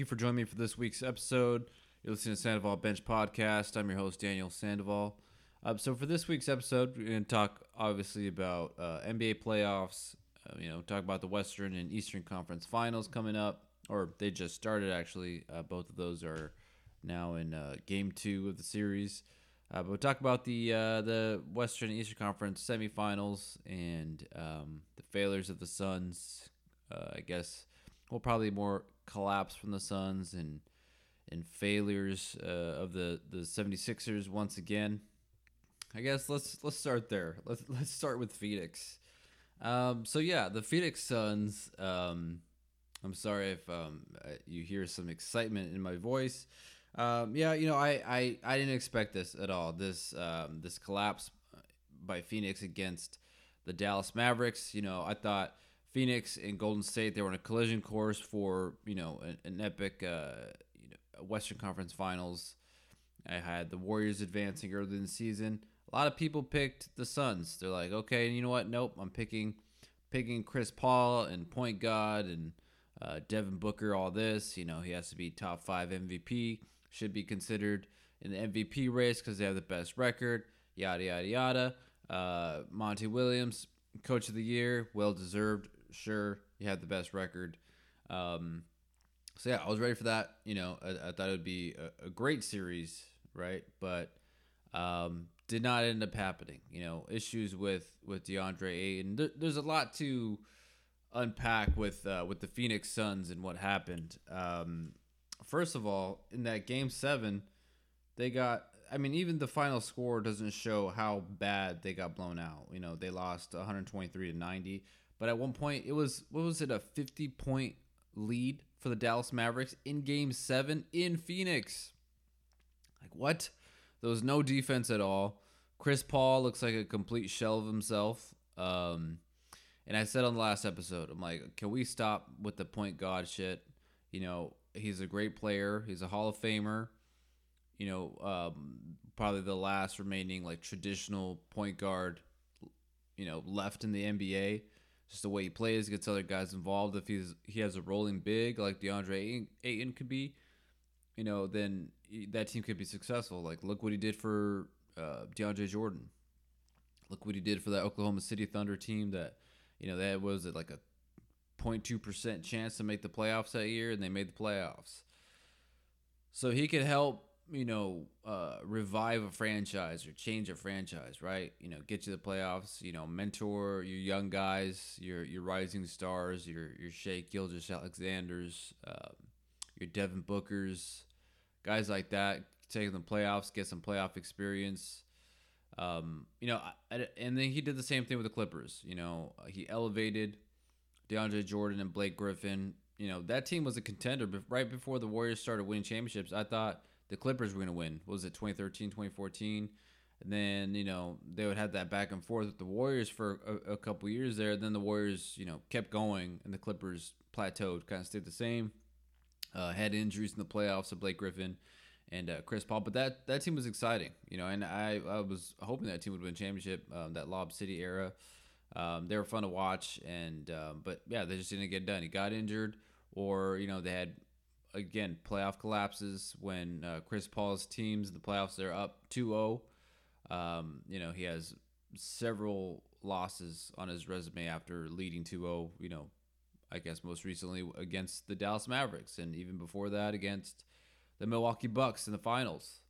You for joining me for this week's episode. You're listening to Sandoval Bench Podcast. I'm your host, Daniel Sandoval. Uh, so, for this week's episode, we're going to talk obviously about uh, NBA playoffs, uh, you know, talk about the Western and Eastern Conference finals coming up, or they just started actually. Uh, both of those are now in uh, game two of the series. Uh, but we'll talk about the the Western and Eastern Conference semifinals and um, the failures of the Suns. I guess we'll probably more collapse from the Suns and and failures uh, of the the 76ers once again. I guess let's let's start there. Let's let's start with Phoenix. Um, so yeah, the Phoenix Suns. Um, I'm sorry if um, you hear some excitement in my voice. Um, yeah, you know, I, I, I didn't expect this at all. This um, this collapse by Phoenix against the Dallas Mavericks. You know, I thought Phoenix and Golden State they were on a collision course for you know an, an epic uh, you know, Western Conference Finals. I had the Warriors advancing early in the season. A lot of people picked the Suns. They're like, okay, you know what? Nope, I'm picking picking Chris Paul and point guard and uh, Devin Booker. All this, you know, he has to be top five MVP should be considered in the MVP race because they have the best record. Yada yada yada. Uh, Monty Williams, Coach of the Year, well deserved. Sure, you have the best record. Um, so yeah, I was ready for that. You know, I, I thought it would be a, a, great series, right? But um, did not end up happening. You know, issues with with DeAndre Ayton. There, there's a lot to unpack with uh, with the Phoenix Suns and what happened. Um, first of all, in that game seven, they got. I mean, even the final score doesn't show how bad they got blown out. You know, they lost 123 to 90. But at one point, it was what was it a 50 point lead for the Dallas Mavericks in Game Seven in Phoenix. Like what? There was no defense at all. Chris Paul looks like a complete shell of himself. Um, and I said on the last episode, I'm like, can we stop with the point guard shit? You know, he's a great player. He's a Hall of Famer. You know, um, probably the last remaining like traditional point guard, you know, left in the NBA. Just the way he plays, gets other guys involved. If he's he has a rolling big like DeAndre Ayton could be, you know, then that team could be successful. Like look what he did for uh, DeAndre Jordan. Look what he did for that Oklahoma City Thunder team that, you know, that was it like a 0.2% chance to make the playoffs that year, and they made the playoffs. So he could help, you know, uh, revive a franchise or change a franchise, right? You know, get you the playoffs. You know, mentor your young guys, your your rising stars, your your Shai Gilgeous-Alexanders, um, your Devin Bookers, guys like that. Taking the playoffs, get some playoff experience. Um, you know, and then he did the same thing with the Clippers. You know, he elevated DeAndre Jordan and Blake Griffin. You know, that team was a contender. But right before the Warriors started winning championships, I thought the Clippers were going to win. What was it 2013, 2014? And then, you know, they would have that back and forth with the Warriors for a, a couple years there. Then the Warriors, you know, kept going and the Clippers plateaued, kind of stayed the same. Uh, had injuries in the playoffs of Blake Griffin and uh, Chris Paul, but that that team was exciting, you know, and I, I was hoping that team would win championship, um, that Lob City era. Um, they were fun to watch, and um, but yeah, they just didn't get done. He got injured, or you know they had again playoff collapses when uh, Chris Paul's teams the playoffs they're up 2-0. Um, you know he has several losses on his resume after leading 2-0. You know, I guess most recently against the Dallas Mavericks, and even before that against the Milwaukee Bucks in the finals.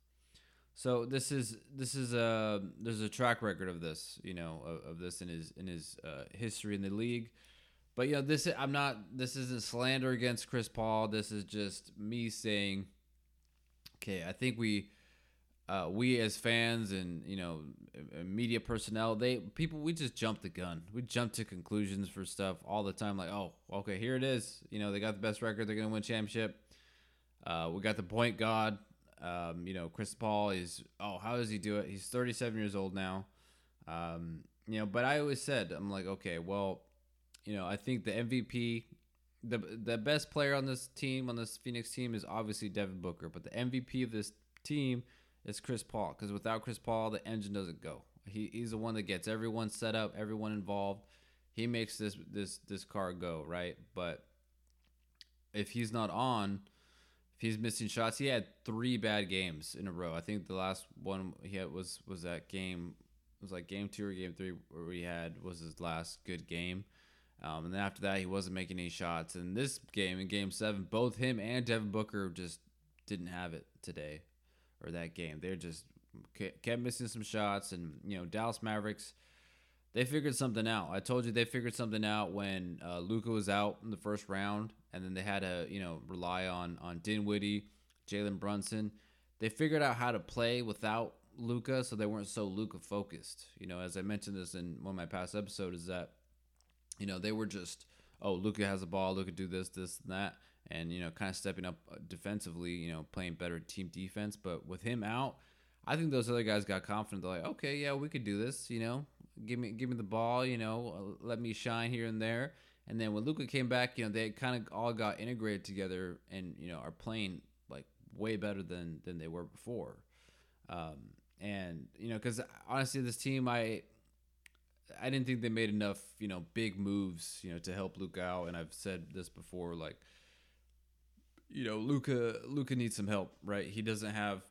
So this is this is a there's a track record of this, you know, of, of this in his in his uh, history in the league. But you know, this I'm not. This isn't slander against Chris Paul. This is just me saying, okay, I think we, uh, we as fans and you know, media personnel, they people we just jump the gun. We jump to conclusions for stuff all the time. Like, oh, okay, here it is. You know, they got the best record. They're gonna win championship. Uh, we got the point guard. Um, you know, Chris Paul is oh, how does he do it? He's 37 years old now. Um, you know, but I always said I'm like, okay, well, you know, I think the MVP, the the best player on this team on this Phoenix team is obviously Devin Booker, but the MVP of this team is Chris Paul because without Chris Paul, the engine doesn't go. He, he's the one that gets everyone set up, everyone involved. He makes this this this car go right. But if he's not on, if he's missing shots, he had three bad games in a row. I think the last one he had was was that game it was like game two or game three where we had was his last good game. Um, and then after that, he wasn't making any shots. And this game, in game seven, both him and Devin Booker just didn't have it today or that game. They're just kept missing some shots. And, you know, Dallas Mavericks, they figured something out. I told you they figured something out when uh, Luka was out in the first round. And then they had to, you know, rely on, on Dinwiddie, Jalen Brunson. They figured out how to play without Luka so they weren't so Luka focused. You know, as I mentioned this in one of my past episodes, is that you know, they were just, oh, Luka has the ball, Luka do this, this, and that, and you know, kind of stepping up uh, defensively, you know, playing better team defense. But with him out, I think those other guys got confident. They're like, okay, yeah, we could do this. You know, give me give me the ball. You know, uh, let me shine here and there. And then when Luka came back, you know, they kind of all got integrated together, and you know, are playing like way better than than they were before. Um, and you know, because honestly, this team, I I didn't think they made enough, you know, big moves, you know, to help Luka out. And I've said this before, like, you know, Luka Luka needs some help, right? He doesn't have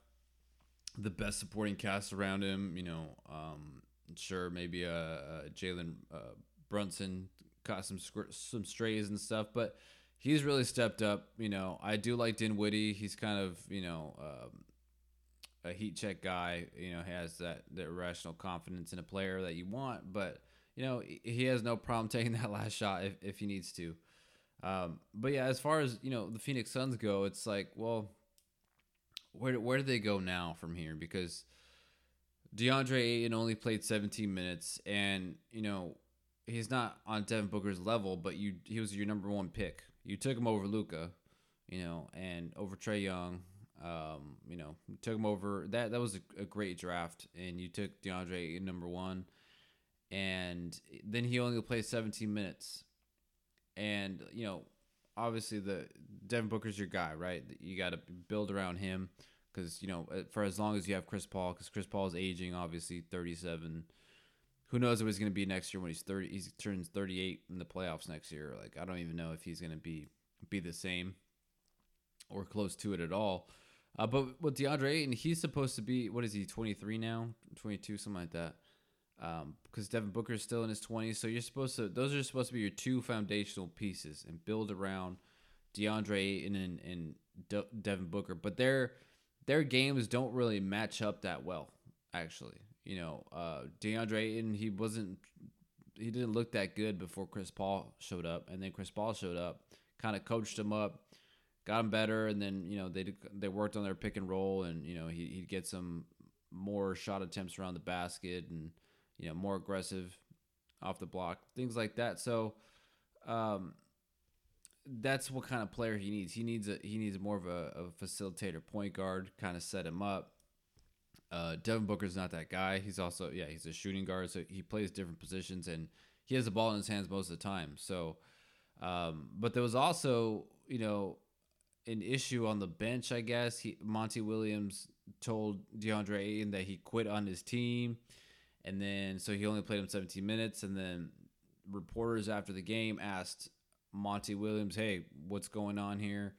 the best supporting cast around him. You know, um, sure, maybe uh, uh Jalen uh, Brunson caught some some strays and stuff, but he's really stepped up. You know, I do like Dinwiddie. He's kind of you know. Um, a heat check guy, you know, has that that irrational confidence in a player that you want, but you know, he has no problem taking that last shot if, if he needs to. Um, but yeah, as far as you know, the Phoenix Suns go, it's like, well, where where do they go now from here? Because DeAndre Ayton only played 17 minutes, and you know, he's not on Devin Booker's level, but you he was your number one pick. You took him over Luka, you know, and over Trae Young, um, you know, took him over. That that was a, a great draft, and you took DeAndre number one, and then he only played 17 minutes, and you know, obviously the Devin Booker's your guy, right? You got to build around him because you know uh, for as long as you have Chris Paul, because Chris Paul is aging, obviously 37. Who knows what he's going to be next year when he's 30? He turns 38 in the playoffs next year. Like I don't even know if he's going to be be the same or close to it at all. Uh, but with DeAndre Ayton, he's supposed to be what is he? Twenty three now, twenty two, something like that. Um, because Devin Booker is still in his twenties, so you're supposed to. Those are supposed to be your two foundational pieces and build around DeAndre Ayton and, and De- Devin Booker. But their their games don't really match up that well, actually. You know, uh, DeAndre Ayton, he wasn't. He didn't look that good before Chris Paul showed up, and then Chris Paul showed up, kind of coached him up got him better, and then you know they they worked on their pick and roll, and you know he he'd get some more shot attempts around the basket, and you know more aggressive off the block, things like that. So, um, that's what kind of player he needs. He needs a he needs more of a, a facilitator, point guard, kind of set him up. Uh, Devin Booker's not that guy. He's also yeah he's a shooting guard, so he plays different positions and he has the ball in his hands most of the time. So, um, but there was also you know an issue on the bench, I guess. He Monty Williams told DeAndre Ayton that he quit on his team, and then so he only played him 17 minutes. And then reporters after the game asked Monty Williams, "Hey, what's going on here?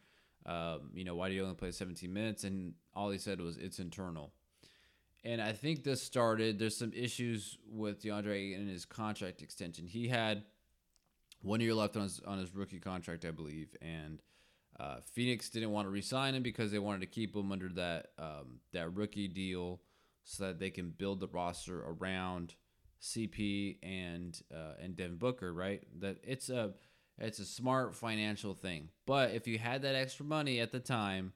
Um, you know, why do you only play 17 minutes?" And all he said was, "It's internal." And I think this started. There's some issues with DeAndre Ayton and his contract extension. He had one year left on his on his rookie contract, I believe, and uh, Phoenix didn't want to re-sign him because they wanted to keep him under that um, that rookie deal so that they can build the roster around CP and uh, and Devin Booker. Right? That it's a it's a smart financial thing. But if you had that extra money at the time,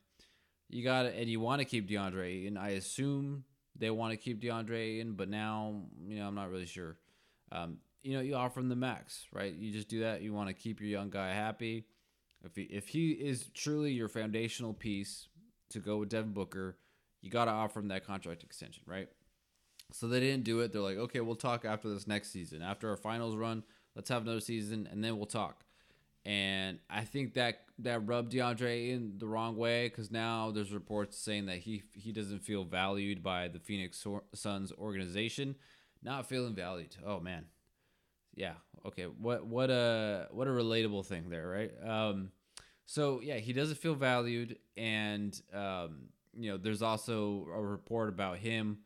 you got it, and you want to keep DeAndre, and I assume they want to keep DeAndre in, but now you know I'm not really sure. Um, you know, you offer him the max, right? You just do that. You want to keep your young guy happy. If he, if he is truly your foundational piece to go with Devin Booker, you got to offer him that contract extension, right? So they didn't do it. They're like, okay, we'll talk after this next season. After our finals run, let's have another season and then we'll talk. And I think that that rubbed DeAndre in the wrong way because now there's reports saying that he he doesn't feel valued by the Phoenix Suns organization. Not feeling valued. Oh man, yeah. Okay. What what a what a relatable thing there, right? Um, So yeah, he doesn't feel valued, and um, you know, there's also a report about him,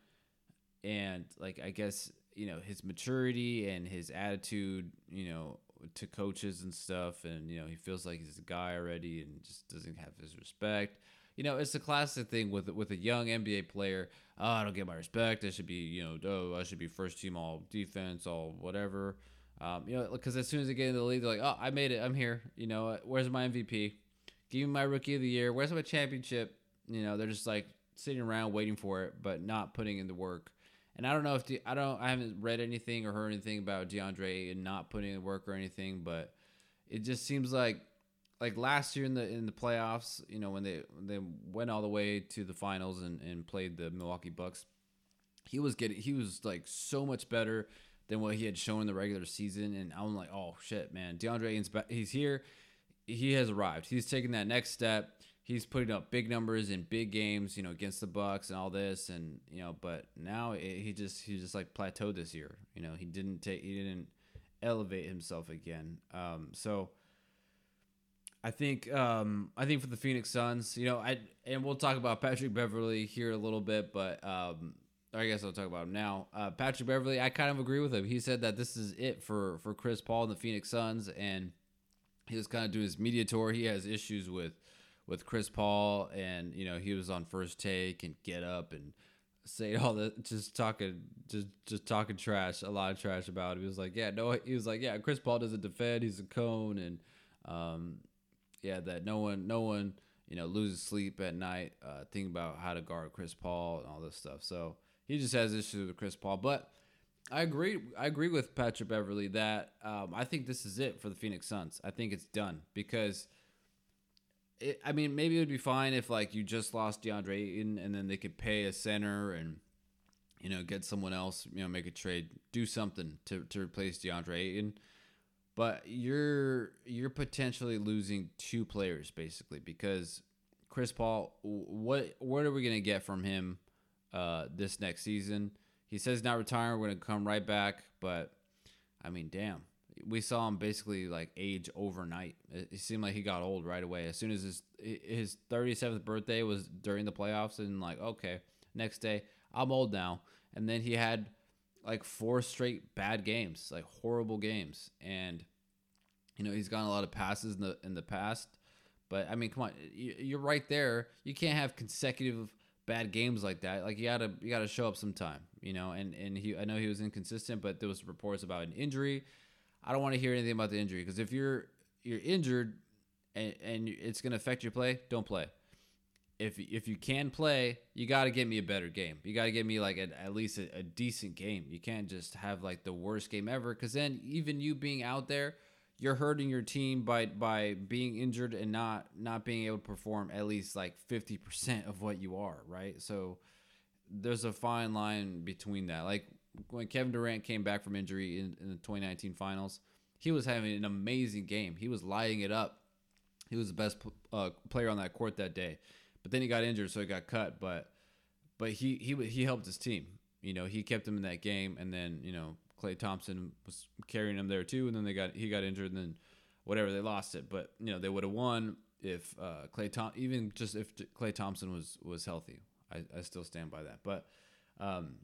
and like I guess you know his maturity and his attitude, you know, to coaches and stuff, and you know he feels like he's a guy already, and just doesn't have his respect. You know, it's a classic thing with with a young NBA player. Oh, I don't get my respect. I should be, you know, oh, I should be first team all defense, all whatever. Um, you know, because as soon as they get into the league, they're like, "Oh, I made it. I'm here." You know, where's my MVP? Give me my Rookie of the Year. Where's my championship? You know, they're just like sitting around waiting for it, but not putting in the work. And I don't know if I don't I haven't read anything or heard anything about DeAndre and not putting in the work or anything, but it just seems like like last year in the in the playoffs, you know, when they when they went all the way to the finals and, and played the Milwaukee Bucks, he was getting he was like so much better than what he had shown in the regular season. And I'm like, oh shit, man, DeAndre Ayton's he's here. He has arrived. He's taking that next step. He's putting up big numbers in big games, you know, against the Bucks and all this, and you know, but now it, he just he just like plateaued this year. You know, he didn't take he didn't elevate himself again. Um, so I think um, I think for the Phoenix Suns, you know, I and we'll talk about Patrick Beverley here a little bit, but um, I guess I'll talk about him now. Uh, Patrick Beverley, I kind of agree with him. He said that this is it for for Chris Paul and the Phoenix Suns, and he was kind of doing his media tour. He has issues with with Chris Paul, and you know he was on First Take and Get Up and say all that, just talking, just just talking trash, a lot of trash about him. He was like, yeah, no, he was like, yeah, Chris Paul doesn't defend. He's a cone, and um, yeah, that no one, no one, you know, loses sleep at night uh, thinking about how to guard Chris Paul and all this stuff. So he just has issues with Chris Paul. But I agree. I agree with Patrick Beverley that um, I think this is it for the Phoenix Suns. I think it's done because. It, I mean, maybe it would be fine if like you just lost DeAndre Ayton and then they could pay a center and you know get someone else, you know, make a trade, do something to, to replace DeAndre Ayton. But you're you're potentially losing two players basically because Chris Paul, what what are we gonna get from him uh, this next season. He says not retiring. We're gonna come right back, but I mean, damn, we saw him basically like age overnight. It, it seemed like he got old right away. As soon as his his 37th birthday was during the playoffs, and like, okay, next day I'm old now. And then he had like four straight bad games, like horrible games, and you know he's gotten a lot of passes in the in the past. But I mean, come on, you're right there. You can't have consecutive bad games like that. Like you gotta you gotta show up sometime, you know. And and he I know he was inconsistent, but there was reports about an injury. I don't want to hear anything about the injury because if you're you're injured and, and it's gonna affect your play, don't play. If if you can play, you got to get me a better game. You got to get me like a, at least a, a decent game. You can't just have like the worst game ever because then even you being out there you're hurting your team by by being injured and not not being able to perform at least like 50% of what you are, right? So there's a fine line between that. Like when Kevin Durant came back from injury in, in the 2019 finals, he was having an amazing game. He was lighting it up. He was the best uh, player on that court that day. But then he got injured, so he got cut. But but he he he helped his team. You know, he kept him in that game, and then you know Klay Thompson was carrying him there too, and then they got he got injured, and then whatever they lost it. But you know they would have won if uh, Klay Tom even just if Klay Thompson was was healthy. I, I still stand by that. But um,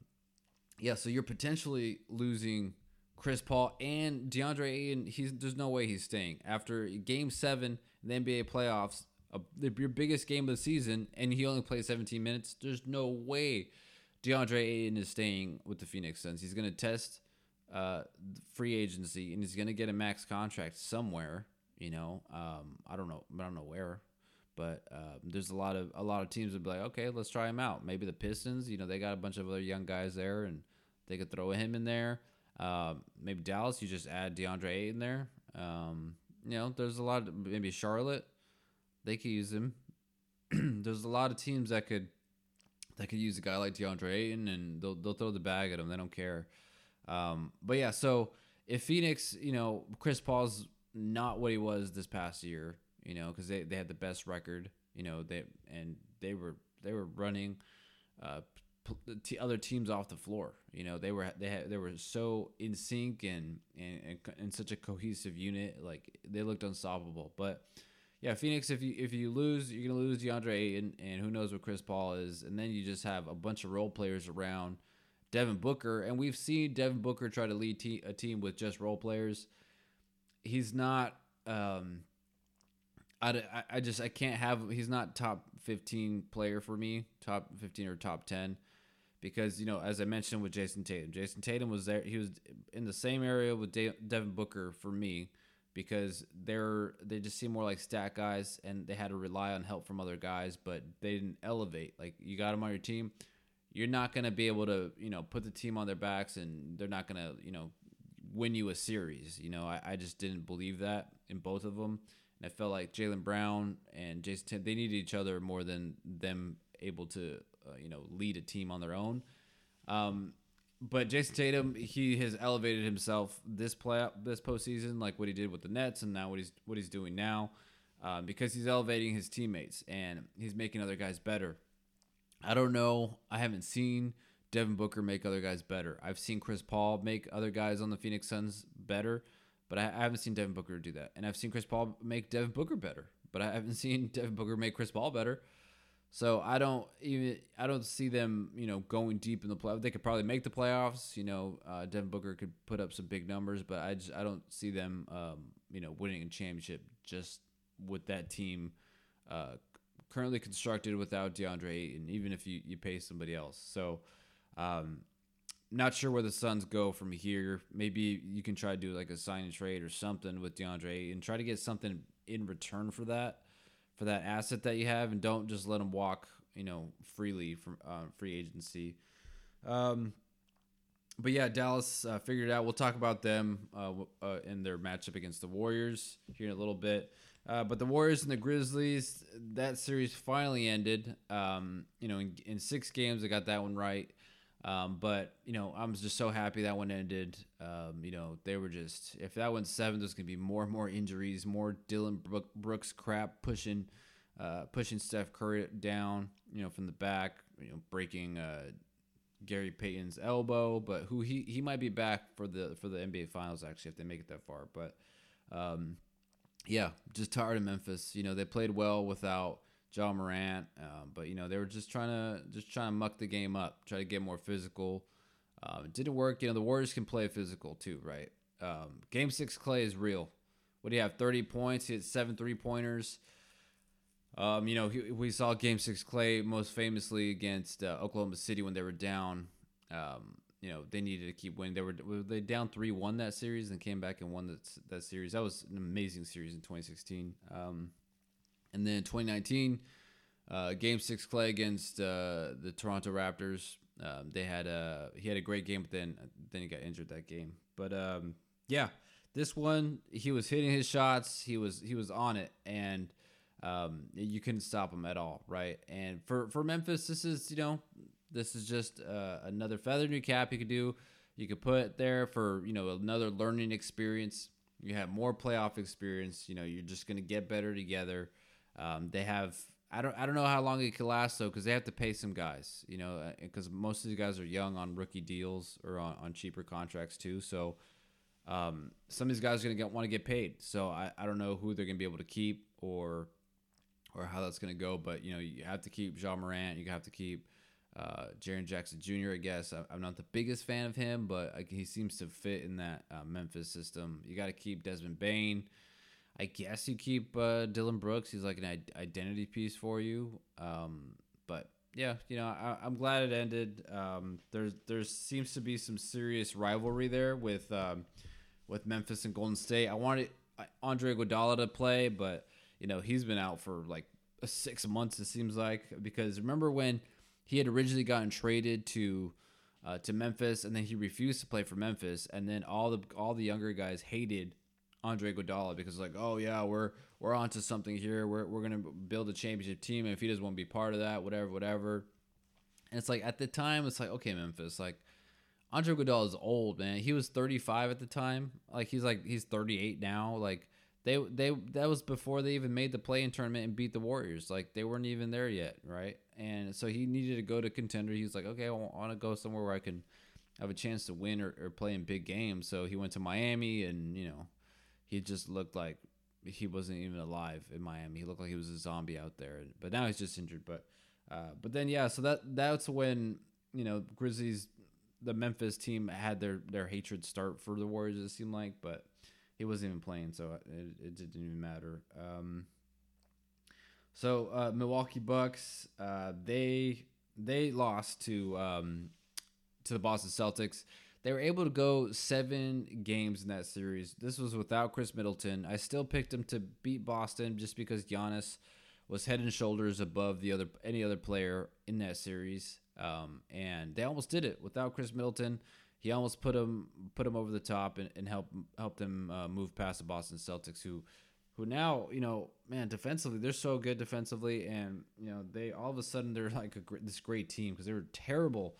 yeah, so you're potentially losing Chris Paul and DeAndre Ayton. He's there's no way he's staying after Game Seven in the NBA playoffs, uh, your biggest game of the season, and he only played 17 minutes. There's no way DeAndre Ayton is staying with the Phoenix Suns. He's going to test uh, free agency and he's going to get a max contract somewhere. You know, um, I don't know, I don't know where, but uh, there's a lot of a lot of teams would be like, okay, let's try him out. Maybe the Pistons, you know, they got a bunch of other young guys there, and they could throw him in there. Um, maybe Dallas, you just add DeAndre in there. Um, you know, there's a lot. Of, maybe Charlotte, they could use him. there's a lot of teams that could that could use a guy like DeAndre Ayton, and they'll they'll throw the bag at him. They don't care. Um, but yeah, so if Phoenix, you know, Chris Paul's not what he was this past year, you know, because they, they had the best record, you know, they and they were they were running uh, other teams off the floor. You know, they were they had they were so in sync and and, and and such a cohesive unit, like they looked unstoppable. But yeah, Phoenix. If you if you lose, you're gonna lose DeAndre Ayton, and who knows what Chris Paul is, and then you just have a bunch of role players around Devin Booker, and we've seen Devin Booker try to lead te- a team with just role players. He's not. Um, I, I just I can't have. He's not top fifteen player for me, top fifteen or top ten, because you know as I mentioned with Jayson Tatum, Jayson Tatum was there. He was in the same area with De- Devin Booker for me because they're they just seem more like stat guys and they had to rely on help from other guys, but they didn't elevate. Like you got them on your team, you're not gonna be able to you know put the team on their backs and they're not gonna you know win you a series. You know I, I just didn't believe that in both of them, and I felt like Jaylen Brown and Jayson they needed each other more than them able to uh, you know lead a team on their own. Um, but Jayson Tatum, he has elevated himself this play this postseason, like what he did with the Nets, and now what he's what he's doing now, um, because he's elevating his teammates and he's making other guys better. I don't know. I haven't seen Devin Booker make other guys better. I've seen Chris Paul make other guys on the Phoenix Suns better, but I, haven't seen Devin Booker do that. And I've seen Chris Paul make Devin Booker better, but I haven't seen Devin Booker make Chris Paul better. So I don't even I don't see them you know going deep in the play. They could probably make the playoffs. You know, uh, Devin Booker could put up some big numbers, but I just I don't see them um, you know winning a championship just with that team uh, currently constructed without DeAndre Ayton, even if you you pay somebody else. So. Um, not sure where the Suns go from here. Maybe you can try to do like a sign and trade or something with DeAndre and try to get something in return for that for that asset that you have, and don't just let them walk, you know, freely from uh, free agency. Um, but yeah, Dallas uh, figured out. We'll talk about them uh, uh, in their matchup against the Warriors here in a little bit. Uh, but the Warriors and the Grizzlies, that series finally ended. Um, you know, in, in, six games, I got that one right. Um, but you know, I'm just so happy that one ended. Um, you know, they were just if that went seven, there's gonna be more and more injuries, more Dillon Brooks crap pushing, uh, pushing Steph Curry down. You know, from the back. You know, breaking uh, Gary Payton's elbow, but who he he might be back for the for the NBA Finals actually if they make it that far. But um, yeah, just tired of Memphis. You know, they played well without Ja Morant. Um, but you know they were just trying to just trying to muck the game up, try to get more physical. Um, it didn't work. You know the Warriors can play physical too, right? Um, game six, Klay is real. What do you have? Thirty points. He had seven three pointers. Um, you know he, we saw Game Six Klay most famously against uh, Oklahoma City when they were down. Um, you know they needed to keep winning. They were, were they down three one that series and came back and won that that series. That was an amazing series in 2016. Um, and then 2019, uh, Game Six Klay against uh, the Toronto Raptors. Um, they had a he had a great game, but then then he got injured that game. But um, yeah, this one he was hitting his shots. He was he was on it, and um, you couldn't stop him at all, right? And for for Memphis, this is you know this is just uh, another feather in your cap you could do. You could put there for you know another learning experience. You have more playoff experience. You know you're just gonna get better together. Um, they have I don't I don't know how long it could last though because they have to pay some guys, you know, because uh, most of these guys are young on rookie deals or on, on cheaper contracts too. So um, some of these guys are gonna want to get paid. So I, I don't know who they're gonna be able to keep or or how that's gonna go. But you know you have to keep Ja Morant. You have to keep uh, Jaren Jackson Jr. I guess I'm not the biggest fan of him, but he seems to fit in that uh, Memphis system. You got to keep Desmond Bane. I guess you keep uh, Dillon Brooks. He's like an identity piece for you. Um, but yeah, you know, I, am glad it ended. Um, there seems to be some serious rivalry there with um, with Memphis and Golden State. I wanted Andre Iguodala to play, but you know he's been out for like six months. It seems like because remember when he had originally gotten traded to uh, to Memphis and then he refused to play for Memphis, and then all the all the younger guys hated Andre Iguodala because like, oh yeah, we're we're onto something here. We're we're gonna build a championship team, and if he doesn't want to be part of that, whatever, whatever. And it's like at the time, it's like okay, Memphis, like Andre Iguodala is old, man. He was 35 at the time. Like he's like he's 38 now. Like they they that was before they even made the play-in tournament and beat the Warriors. Like they weren't even there yet, right? And so he needed to go to contender. He was like, okay, I want to go somewhere where I can have a chance to win or, or play in big games. So he went to Miami, and you know he just looked like he wasn't even alive in Miami. He looked like he was a zombie out there. But now he's just injured. But uh, but then yeah, so that that's when you know Grizzlies, the Memphis team had their their hatred start for the Warriors. It seemed like, but he wasn't even playing, so it, it didn't even matter. Um, so uh, Milwaukee Bucks, uh, they they lost to um, to the Boston Celtics. They were able to go seven games in that series. This was without Khris Middleton. I still picked him to beat Boston just because Giannis was head and shoulders above the other any other player in that series. Um, and they almost did it without Khris Middleton. He almost put him put him over the top and, and help help them uh, move past the Boston Celtics, who who now you know man defensively they're so good defensively, and you know they all of a sudden they're like a this great team because they were terrible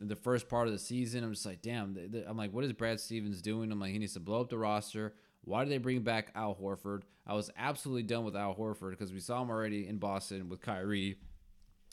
in the first part of the season. I'm just like damn. They, they, I'm like what is Brad Stevens doing? I'm like he needs to blow up the roster. Why did they bring back Al Horford? I was absolutely done with Al Horford because we saw him already in Boston with Kyrie,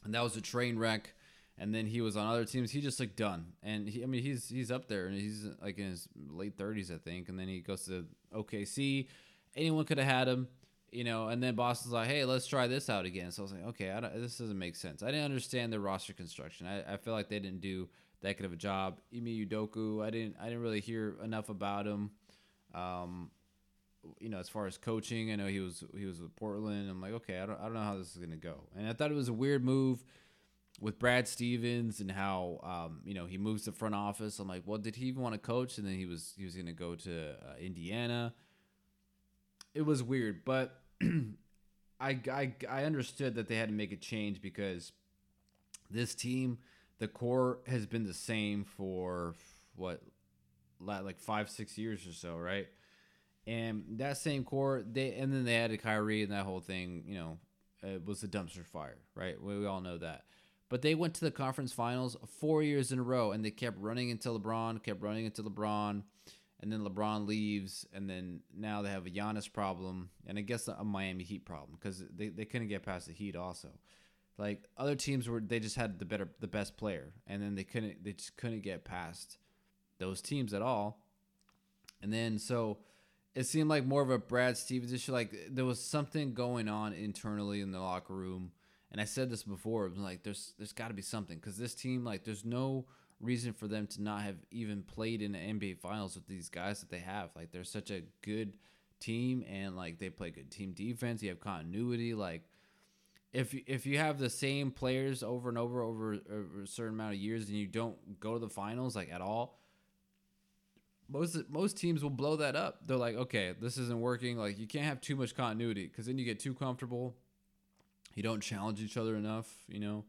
and that was a train wreck and then he was on other teams. He just like done, and he, I mean he's he's up there, and he's like in his late thirties, I think. And then he goes to OKC. Anyone could have had him, you know. And then Boston's like, hey, let's try this out again. So I was like, okay, this doesn't make sense. I didn't understand the roster construction. I, I feel like they didn't do that good of a job. Ime Udoka, I didn't I didn't really hear enough about him. Um, you know, as far as coaching, I know he was he was with Portland. I'm like, okay, I don't I don't know how this is gonna go. And I thought it was a weird move with Brad Stevens and how um, you know he moves to front office. I'm like, well, did he even want to coach? And then he was he was going to go to uh, Indiana. It was weird, but I, I I understood that they had to make a change because this team, the core has been the same for what like five six years or so, right? And that same core, they and then they added Kyrie and that whole thing, you know, it was a dumpster fire, right? We, we all know that. But they went to the conference finals four years in a row, and they kept running until LeBron, kept running until LeBron, and then LeBron leaves, and then now they have a Giannis problem, and I guess a Miami Heat problem because they, they couldn't get past the Heat also. Like other teams were, they just had the better, the best player, and then they couldn't, they just couldn't get past those teams at all. And then so it seemed like more of a Brad Stevens issue. Like there was something going on internally in the locker room and I said this before. Like there's there's got to be something because this team like there's no reason for them to not have even played in the NBA Finals with these guys that they have. Like they're such a good team and like they play good team defense. You have continuity. Like if if you have the same players over and over, over a certain amount of years and you don't go to the finals like at all. Most most teams will blow that up. They're like, okay, this isn't working. Like you can't have too much continuity because then you get too comfortable you don't challenge each other enough, you know.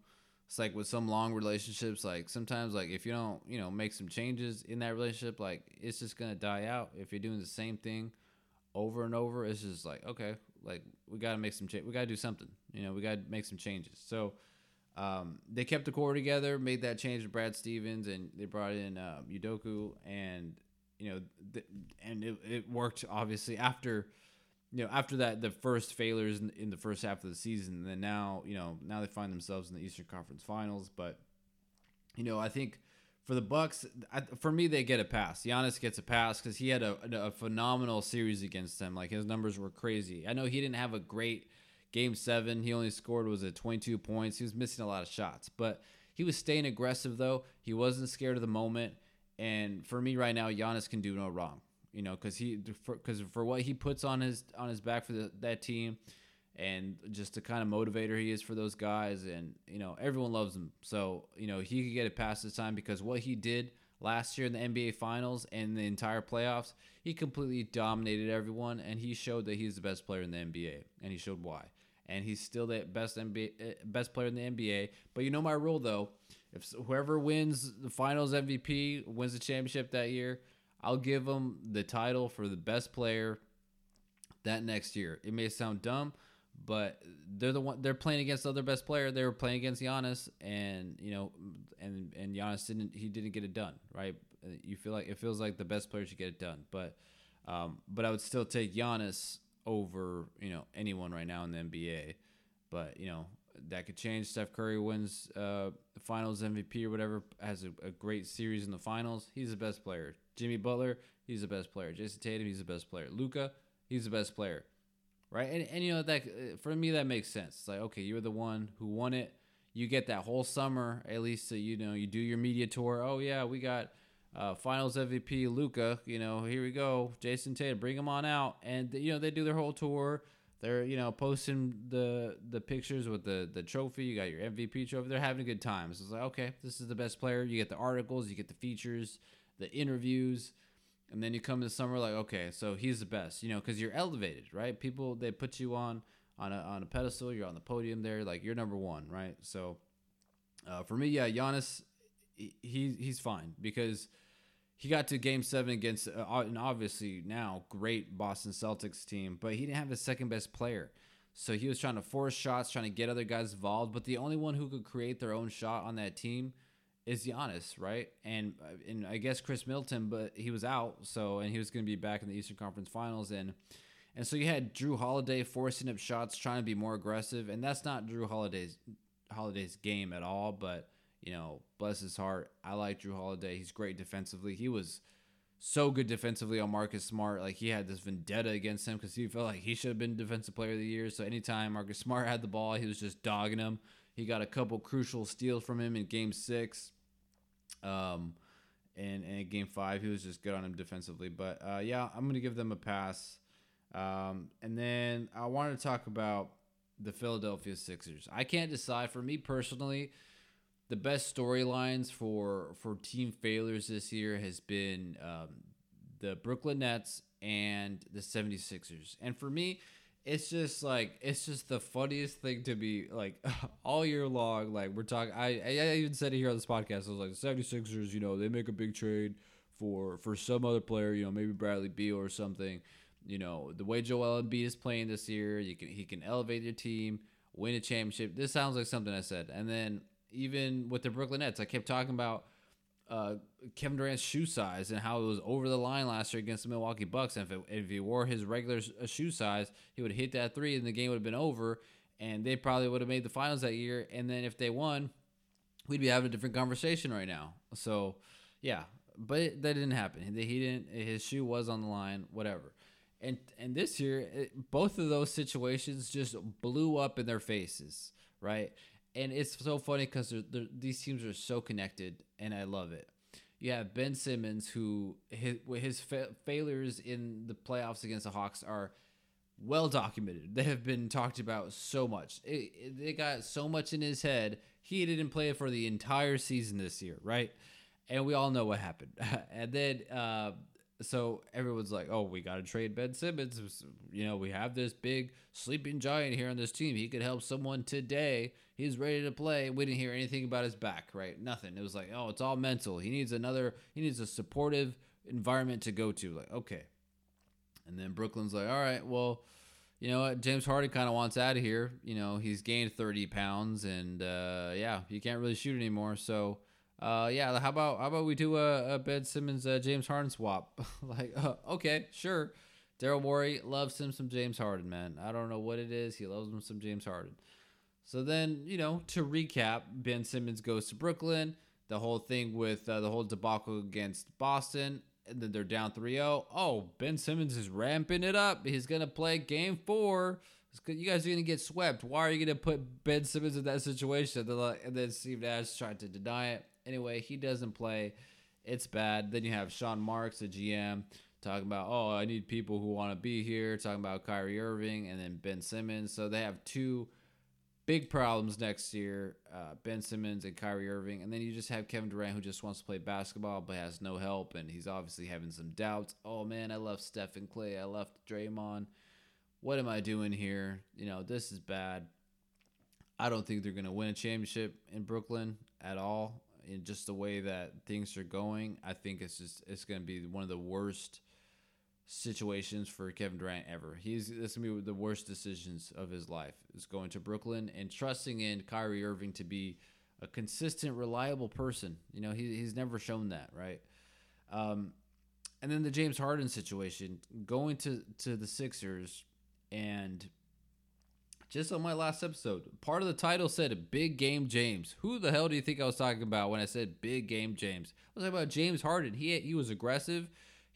It's like with some long relationships, like sometimes like if you don't, you know, make some changes in that relationship, like it's just gonna die out. If you're doing the same thing over and over, it's just like, okay, like we gotta make some change we gotta do something. You know, we gotta make some changes. So um, they kept the core together, made that change with Brad Stevens, and they brought in uh, Udoka, and you know, th- and it, it worked obviously after you know, after that, the first failures in, in, the first half of the season, and then now, you know, now they find themselves in the Eastern Conference Finals. But, you know, I think for the Bucks, I, for me, they get a pass. Giannis gets a pass because he had a, a, phenomenal series against them. Like his numbers were crazy. I know he didn't have a great game seven. He only scored was at 22 points. He was missing a lot of shots, but he was staying aggressive though. He wasn't scared of the moment. And for me right now, Giannis can do no wrong you know, because he because for, for, what he puts on his on his back for the, that team, and just the kind of motivator he is for those guys, and you know everyone loves him. So you know he could get it past this time because what he did last year in the NBA Finals and the entire playoffs, he completely dominated everyone, and he showed that he's the best player in the NBA, and he showed why. And he's still the best NBA eh, best player in the NBA. But you know my rule though, if whoever wins the Finals MVP wins the championship that year I'll give them the title for the best player that next year. It may sound dumb, but they're the one they're playing against the other best player. They were playing against Giannis, and you know, and and Giannis didn't he didn't get it done right. You feel like it feels like the best player should get it done, but um, but I would still take Giannis over you know anyone right now in the NBA. But you know that could change. Steph Curry wins uh, Finals MVP or whatever, has a, a great series in the finals. He's the best player. Jimmy Butler, he's the best player. Jayson Tatum, he's the best player. Luka, he's the best player. right? And, and you know that uh, for me that makes sense. It's like okay, you're the one who won it. You get that whole summer at least. So, you know you do your media tour. Oh yeah, we got uh, Finals MVP Luka. You know here we go, Jayson Tatum, bring him on out. And you know they do their whole tour. They're you know posting the the pictures with the the trophy. You got your MVP trophy. They're having a good time. So it's like okay, this is the best player. You get the articles, you get the features, the interviews and then you come in the summer like okay so he's the best you know because you're elevated right? People they put you on on a, on a pedestal you're on the podium there like you're number one right? So uh, for me yeah Giannis he he's fine because he got to game seven against uh, an obviously now great Boston Celtics team but he didn't have the second best player. So he was trying to force shots trying to get other guys involved but the only one who could create their own shot on that team is Giannis, right? And uh, and I guess Khris Middleton, but he was out, so and he was going to be back in the Eastern Conference Finals, and and so you had Jrue Holiday forcing up shots, trying to be more aggressive, and that's not Jrue Holiday's Holiday's game at all. But you know, bless his heart, I like Jrue Holiday. He's great defensively. He was so good defensively on Marcus Smart. Like he had this vendetta against him because he felt like he should have been Defensive Player of the Year. So anytime Marcus Smart had the ball, he was just dogging him. He got a couple crucial steals from him in Game Six. Um, and, and in Game Five, he was just good on him defensively. But uh, yeah, I'm gonna give them a pass. Um, and then I wanted to talk about the Philadelphia Sixers. I can't decide for me personally. The best storylines for for team failures this year has been um, the Brooklyn Nets and the 76ers. And for me, it's just like it's just the funniest thing to be like all year long like we're talking I, I even said it here on this podcast I was like the 76ers you know they make a big trade for for some other player you know maybe Bradley Beal or something. You know the way Joel Embiid is playing this year you can he can elevate your team win a championship. This sounds like something I said. And then even with the Brooklyn Nets I kept talking about uh, Kevin Durant's shoe size and how it was over the line last year against the Milwaukee Bucks. And if, it, if he wore his regular uh, shoe size, he would hit that three and the game would have been over. And they probably would have made the finals that year. And then if they won, we'd be having a different conversation right now. So, yeah, but it, that didn't happen. He didn't. His shoe was on the line. Whatever. And and this year, it, both of those situations just blew up in their faces, right? And it's so funny because these teams are so connected, and I love it. You have Ben Simmons, who his, his fa- failures in the playoffs against the Hawks are well documented. They have been talked about so much. It, it, they got so much in his head. He didn't play for the entire season this year, right? And we all know what happened. and then uh, so everyone's like, "Oh, we got to trade Ben Simmons. You know, we have this big sleeping giant here on this team. He could help someone today. He's ready to play." We didn't hear anything about his back, right? Nothing. It was like, "Oh, it's all mental. He needs another. He needs a supportive environment to go to." Like, okay. And then Brooklyn's like, "All right, well." You know what? James Harden kind of wants out of here. You know, he's gained 30 pounds, and uh, yeah, you can't really shoot anymore. So, uh, yeah, how about how about we do a, a Ben Simmons uh, James Harden swap? like, uh, okay, sure. Daryl Morey loves him some James Harden, man. I don't know what it is. He loves him some James Harden. So then, you know, to recap, Ben Simmons goes to Brooklyn. The whole thing with uh, the whole debacle against Boston, and then they're down 3-0. Oh, Ben Simmons is ramping it up. He's gonna play Game Four. You guys are gonna get swept. Why are you gonna put Ben Simmons in that situation? And then Steve Nash tried to deny it. Anyway, he doesn't play. It's bad. Then you have Sean Marks, the GM, talking about, oh, I need people who want to be here, talking about Kyrie Irving and then Ben Simmons. So they have two big problems next year uh, Ben Simmons and Kyrie Irving. And then you just have Kevin Durant, who just wants to play basketball but has no help. And he's obviously having some doubts. Oh, man, I left Steph and Klay. I left Draymond. What am I doing here? You know, this is bad. I don't think they're going to win a championship in Brooklyn at all in just the way that things are going, I think it's just it's going to be one of the worst situations for Kevin Durant ever. He's this to be the worst decisions of his life. Is going to Brooklyn and trusting in Kyrie Irving to be a consistent, reliable person. You know, he, he's never shown that, right? Um, and then the James Harden situation, going to to the Sixers and just on my last episode, part of the title said "Big Game James." Who the hell do you think I was talking about when I said "Big Game James"? I was talking about James Harden. He he was aggressive.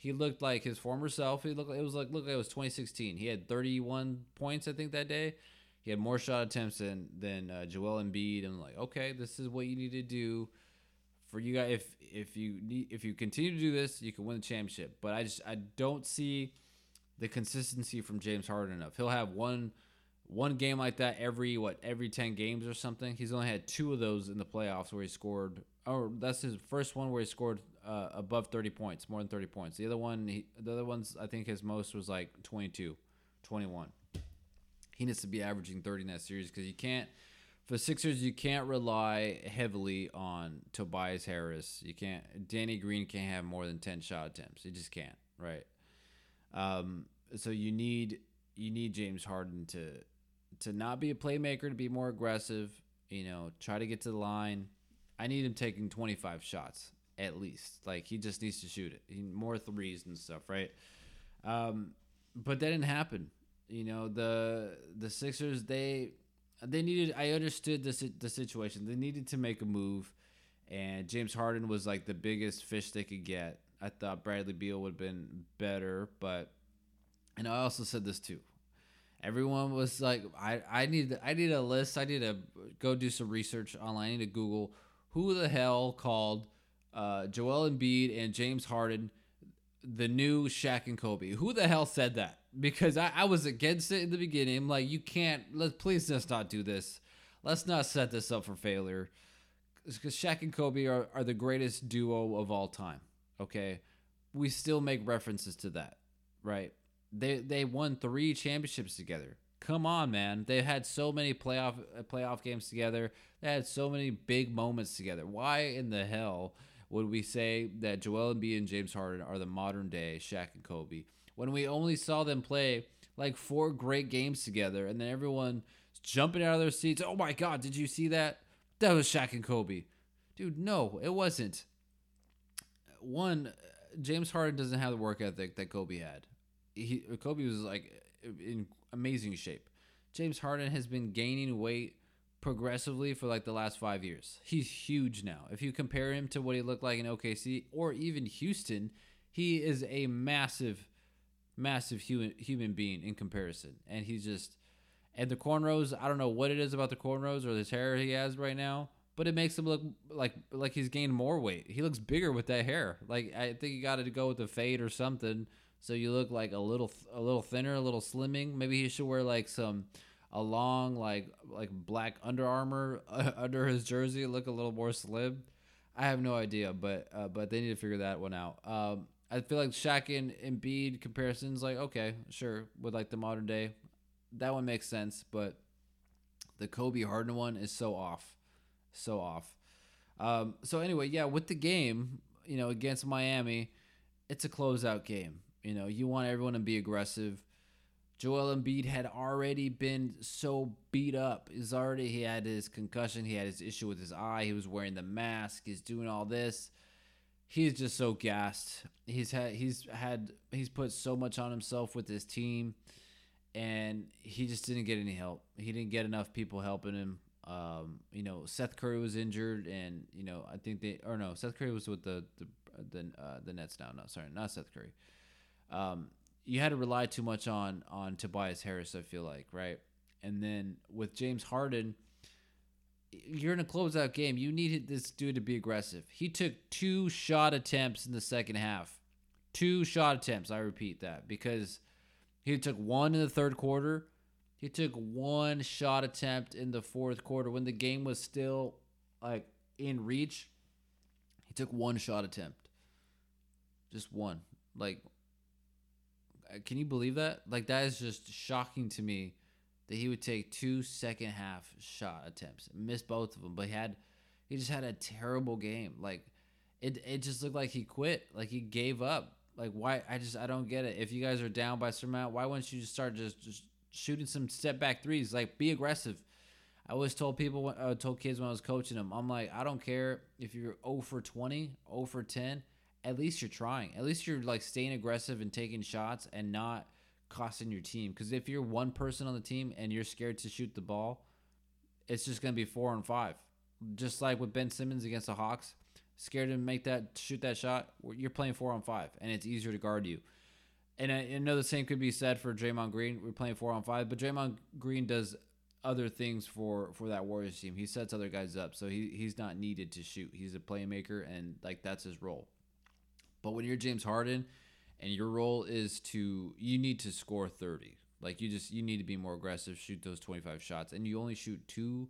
He looked like his former self. He looked. It was like look. Like it was 2016. He had 31 points, I think, that day. He had more shot attempts than than uh, Joel Embiid. And I'm like, okay, this is what you need to do for you guys. If if you need, if you continue to do this, you can win the championship. But I just I don't see the consistency from James Harden enough. He'll have one one game like that every what every 10 games or something. He's only had two of those in the playoffs where he scored. Or that's his first one where he scored uh, above 30 points, more than 30 points. The other one, he, the other ones, I think his most was like 22, 21 he needs to be averaging 30 in that series because you can't for Sixers you can't rely heavily on Tobias Harris. You can't Danny Green can't have more than 10 shot attempts. He just can't, right? Um, so you need you need James Harden to to not be a playmaker, to be more aggressive, you know, try to get to the line. I need him taking 25 shots at least. Like he just needs to shoot it. He, more threes and stuff, right? Um, but that didn't happen. You know the the Sixers they they needed. I understood the the situation. They needed to make a move, and James Harden was like the biggest fish they could get. I thought Bradley Beal would have been better, but and I also said this too. Everyone was like, I, I need I need a list. I need to go do some research online. I need to Google who the hell called uh, Joel Embiid and James Harden the new Shaq and Kobe. Who the hell said that? because I, I was against it in the beginning. I'm like, you can't. Let please just not do this. Let's not set this up for failure. Because Shaq and Kobe are, are the greatest duo of all time. Okay, we still make references to that, right? They they won three championships together. Come on, man. They had so many playoff uh, playoff games together. They had so many big moments together. Why in the hell would we say that Joel Embiid and James Harden are the modern day Shaq and Kobe? when we only saw them play like four great games together, and then everyone jumping out of their seats. Oh my God, did you see that? That was Shaq and Kobe. Dude, no, it wasn't. One, James Harden doesn't have the work ethic that Kobe had. He, Kobe was like in amazing shape. James Harden has been gaining weight progressively for like the last five years. He's huge now. If you compare him to what he looked like in OKC or even Houston, he is a massive massive human human being in comparison, and he's just and the cornrows. I don't know what it is about the cornrows or this hair he has right now, but it makes him look like like he's gained more weight. He looks bigger with that hair. Like I think he got to go with the fade or something, so you look like a little a little thinner, a little slimming. Maybe he should wear like some a long like like black Under Armour uh, under his jersey, look a little more slim. I have no idea, but uh, but they need to figure that one out. Um, I feel like Shaq and Embiid comparisons, like okay, sure, with like the modern day, that one makes sense. But the Kobe Harden one is so off, so off. Um, so anyway, yeah, with the game, you know, against Miami, it's a closeout game. You know, you want everyone to be aggressive. Joel Embiid had already been so beat up. He's already he had his concussion. He had his issue with his eye. He was wearing the mask. He's doing all this he's just so gassed. He's had he's had he's put so much on himself with his team, and he just didn't get any help. He didn't get enough people helping him. Um, you know, Seth Curry was injured, and you know I think they or no, Seth Curry was with the the the, uh, the Nets now. No, sorry, not Seth Curry. Um, you had to rely too much on on Tobias Harris. I feel like right, and then with James Harden you're in a closeout game. You need this dude to be aggressive. He took two shot attempts in the second half. Two shot attempts. I repeat that because he took one in the third quarter. He took one shot attempt in the fourth quarter when the game was still like in reach. He took one shot attempt. Just one. Like can you believe that? Like that is just shocking to me that he would take two second half shot attempts, miss both of them, but he had he just had a terrible game. Like it it just looked like he quit, like he gave up. Like why? I just I don't get it. If you guys are down by some amount, why wouldn't you just start just, just shooting some step back threes? Like be aggressive. I always told people, I uh, told kids when I was coaching them, I'm like, I don't care if you're 0 for 20, 0 for 10. At least you're trying. At least you're like staying aggressive and taking shots and not costing your team. Because if you're one person on the team and you're scared to shoot the ball, it's just going to be four and five. Just like with Ben Simmons against the Hawks, scared to make that shoot that shot, you're playing four on five, and it's easier to guard you. And I, I know the same could be said for Draymond Green. We're playing four on five, but Draymond Green does other things for for that Warriors team. He sets other guys up, so he he's not needed to shoot. He's a playmaker, and like that's his role. But when you're James Harden, and your role is to you need to score thirty. Like you just you need to be more aggressive, shoot those twenty five shots, and you only shoot two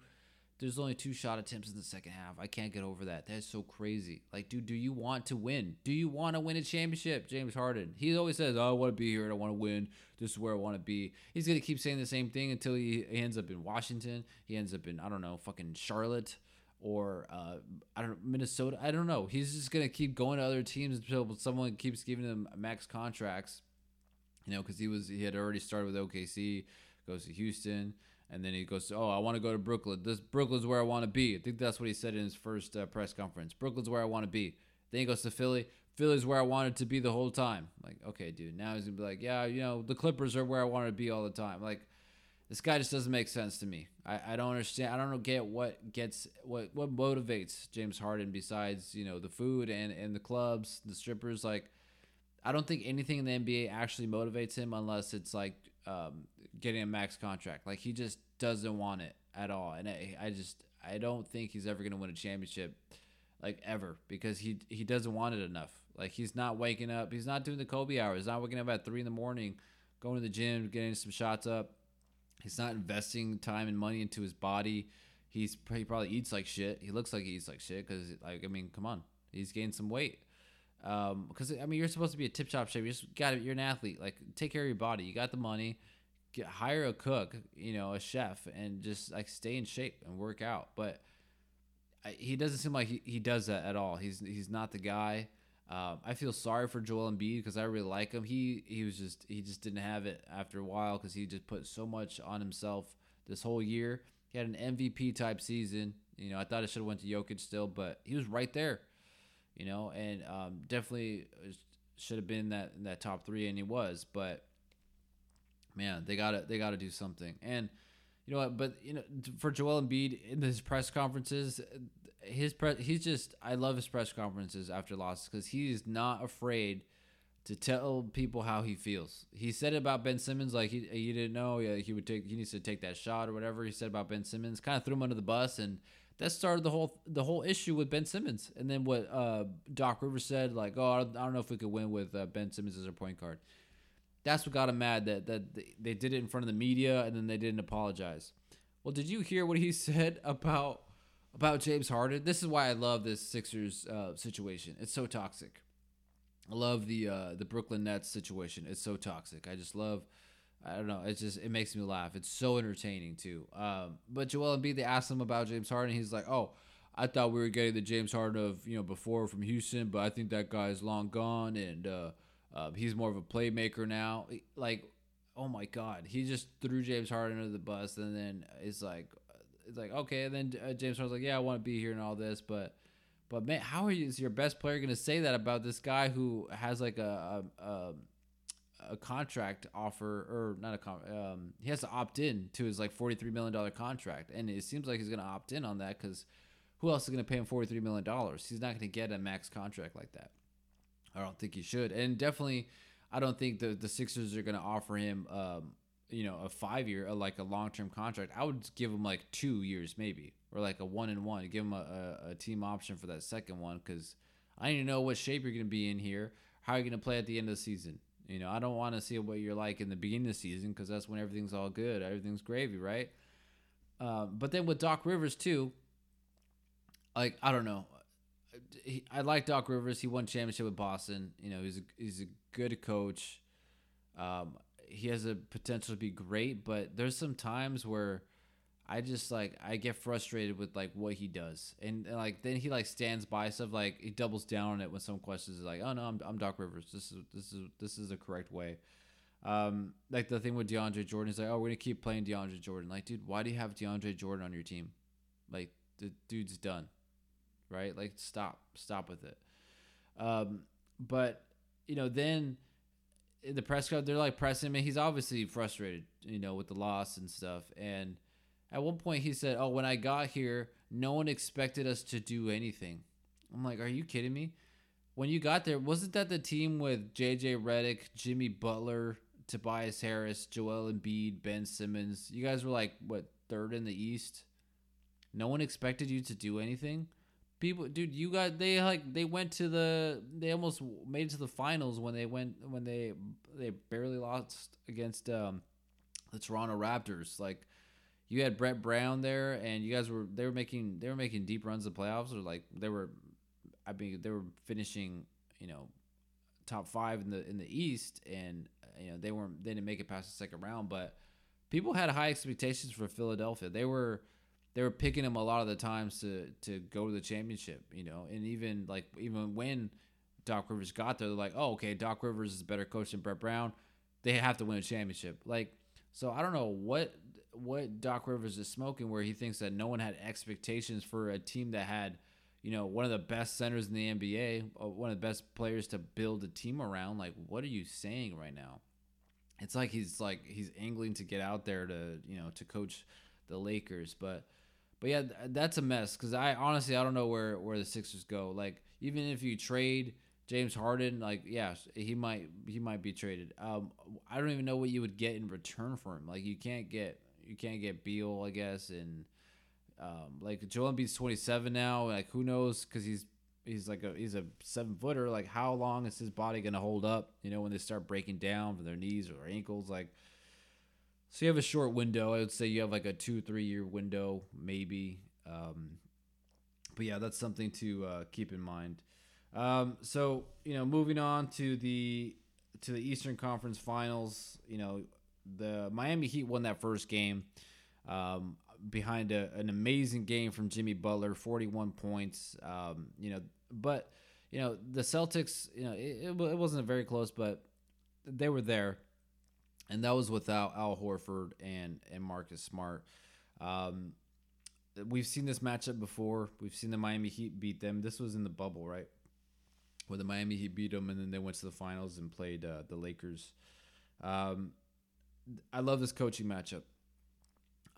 there's only two shot attempts in the second half. I can't get over that. That's so crazy. Like, dude, do you want to win? Do you want to win a championship? James Harden. He always says, oh, I want to be here. and I want to win. This is where I want to be. He's going to keep saying the same thing until he ends up in Washington. He ends up in, I don't know, fucking Charlotte or, uh, I don't know, Minnesota. I don't know. He's just to keep going to other teams until someone keeps giving him max contracts, you know, because he was, he had already started with OKC, goes to Houston and then he goes, "Oh, I want to go to Brooklyn. This Brooklyn's where I want to be." I think that's what he said in his first uh, press conference. Brooklyn's where I want to be. Then he goes to Philly. Philly's where I wanted to be the whole time. Like, okay, dude. Now he's gonna be like, yeah, you know, the Clippers are where I wanted to be all the time. Like, this guy just doesn't make sense to me. I, I don't understand. I don't get what gets what what motivates James Harden besides you know the food and and the clubs, the strippers. Like, I don't think anything in the NBA actually motivates him unless it's like um, getting a max contract. Like he just doesn't want it at all, and I, I just I don't think he's ever gonna win a championship, like ever, because he he doesn't want it enough. Like he's not waking up. He's not doing the Kobe hours. He's not waking up at three in the morning, going to the gym, getting some shots up. He's not investing time and money into his body. He's he probably eats like shit. He looks like he eats like shit because like I mean, come on, he's gained some weight. Um, because I mean, you're supposed to be a tip top shape. You just got you're an athlete. Like take care of your body. You got the money get hire a cook, you know, a chef, and just like stay in shape and work out. But I, he doesn't seem like he, he does that at all. He's he's not the guy. Um, I feel sorry for Joel Embiid because I really like him. He he was just he just didn't have it after a while because he just put so much on himself this whole year. He had an MVP type season. You know, I thought it should have went to Jokic still, but he was right there. You know, and um, definitely should have been that in that top three, and he was. But man, they gotta they gotta do something. And you know what? But you know, for Joel Embiid in his press conferences, his press he's just I love his press conferences after losses because he's not afraid to tell people how he feels. He said about Ben Simmons like he he didn't know yeah, he would take he needs to take that shot or whatever he said about Ben Simmons. Kind of threw him under the bus and that started the whole the whole issue with Ben Simmons. And then what uh, Doc Rivers said like, "Oh, I don't know if we could win with uh, Ben Simmons as our point guard." That's what got him mad that that they did it in front of the media and then they didn't apologize. Well, did you hear what he said about about James Harden? This is why I love this Sixers uh, situation. It's so toxic. I love the uh, the Brooklyn Nets situation. It's so toxic. I just love. I don't know. It's just it makes me laugh. It's so entertaining too. Um, but Joel Embiid, they asked him about James Harden. He's like, "Oh, I thought we were getting the James Harden of you know before from Houston, but I think that guy's long gone, and uh, uh, he's more of a playmaker now. Like, oh my God, he just threw James Harden under the bus, and then it's like, it's like okay. And then uh, James Harden's like, yeah, I want to be here and all this, but, but man, how you, is your best player going to say that about this guy who has like a a, a, a contract offer or not a con- um, he has to opt in to his like forty three million dollar contract, and it seems like he's going to opt in on that because who else is going to pay him forty three million dollars? He's not going to get a max contract like that. I don't think he should, and definitely, I don't think the the Sixers are going to offer him, um, you know, a five year, like a long term contract. I would give him like two years maybe, or like a one and one. Give him a, a, a team option for that second one because I need to know what shape you're going to be in here. How are you going to play at the end of the season? You know, I don't want to see what you're like in the beginning of the season because that's when everything's all good, everything's gravy, right? Uh, but then with Doc Rivers too, like I don't know, he, I like Doc Rivers. He won championship with Boston. You know, he's a, he's a good coach. Um, he has a potential to be great, but there's some times where I just like I get frustrated with like what he does, and, and like then he like stands by stuff like he doubles down on it when some questions is like, oh no, I'm, I'm Doc Rivers. This is this is this is the correct way. Um, like the thing with DeAndre Jordan is like, oh, we're gonna keep playing DeAndre Jordan. Like, dude, why do you have DeAndre Jordan on your team? Like, the dude's done right? Like stop, stop with it. Um, but you know, then the press crowd, they're like pressing him. He's obviously frustrated, you know, with the loss and stuff. And at one point, he said, "Oh, when I got here, no one expected us to do anything." I'm like, are you kidding me? When you got there, wasn't that the team with JJ Redick, Jimmy Butler, Tobias Harris, Joel Embiid, Ben Simmons? You guys were like what third in the East. No one expected you to do anything. People, dude, you got they like they went to the they almost made it to the finals when they went when they they barely lost against um the Toronto Raptors. Like you had Brett Brown there, and you guys were they were making they were making deep runs of the playoffs, or like they were, I mean they were finishing you know top five in the in the East, and you know they weren't they didn't make it past the second round, but people had high expectations for Philadelphia. They were they were picking him a lot of the times to to go to the championship, you know, and even like even when Doc Rivers got there, they're like, oh, okay, Doc Rivers is a better coach than Brett Brown. They have to win a championship. Like, so I don't know what what Doc Rivers is smoking, where he thinks that no one had expectations for a team that had, you know, one of the best centers in the NBA, uh, one of the best players to build a team around. Like, what are you saying right now? It's like he's like he's angling to get out there to you know to coach the Lakers, but but yeah, that's a mess because I honestly I don't know where where the Sixers go. Like even if you trade James Harden, like yeah, he might he might be traded. Um, I don't even know what you would get in return for him. Like you can't get you can't get Beal, I guess, and um, like Joel Embiid's 27 now. Like who knows? Because he's he's like a he's a seven footer. Like how long is his body gonna hold up? You know when they start breaking down from their knees or ankles, like so you have a short window. I would say you have like a two, three year window, maybe. Um, but yeah, that's something to uh, keep in mind. Um, so you know, moving on to the to the Eastern Conference Finals. You know, the Miami Heat won that first game um, behind a, an amazing game from Jimmy Butler, forty one points. Um, you know, but you know the Celtics. You know, it, it wasn't very close, but they were there and that was without Al Horford and and Marcus Smart. Um, we've seen this matchup before. We've seen the Miami Heat beat them. This was in the bubble, right? Where the Miami Heat beat them, and then they went to the finals and played uh, the Lakers. Um, I love this coaching matchup.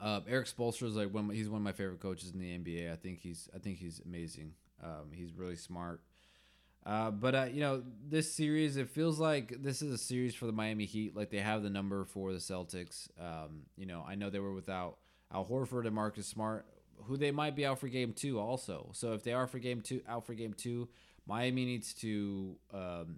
Uh, Erik Spoelstra is like one. He's one of my favorite coaches in the NBA. I think he's. I think he's amazing. Um, he's really smart. Uh, but uh, you know, this series it feels like this is a series for the Miami Heat. Like they have the number for the Celtics. Um, you know, I know they were without Al Horford and Marcus Smart, who they might be out for Game Two also. So if they are for Game Two, out for Game Two, Miami needs to, um,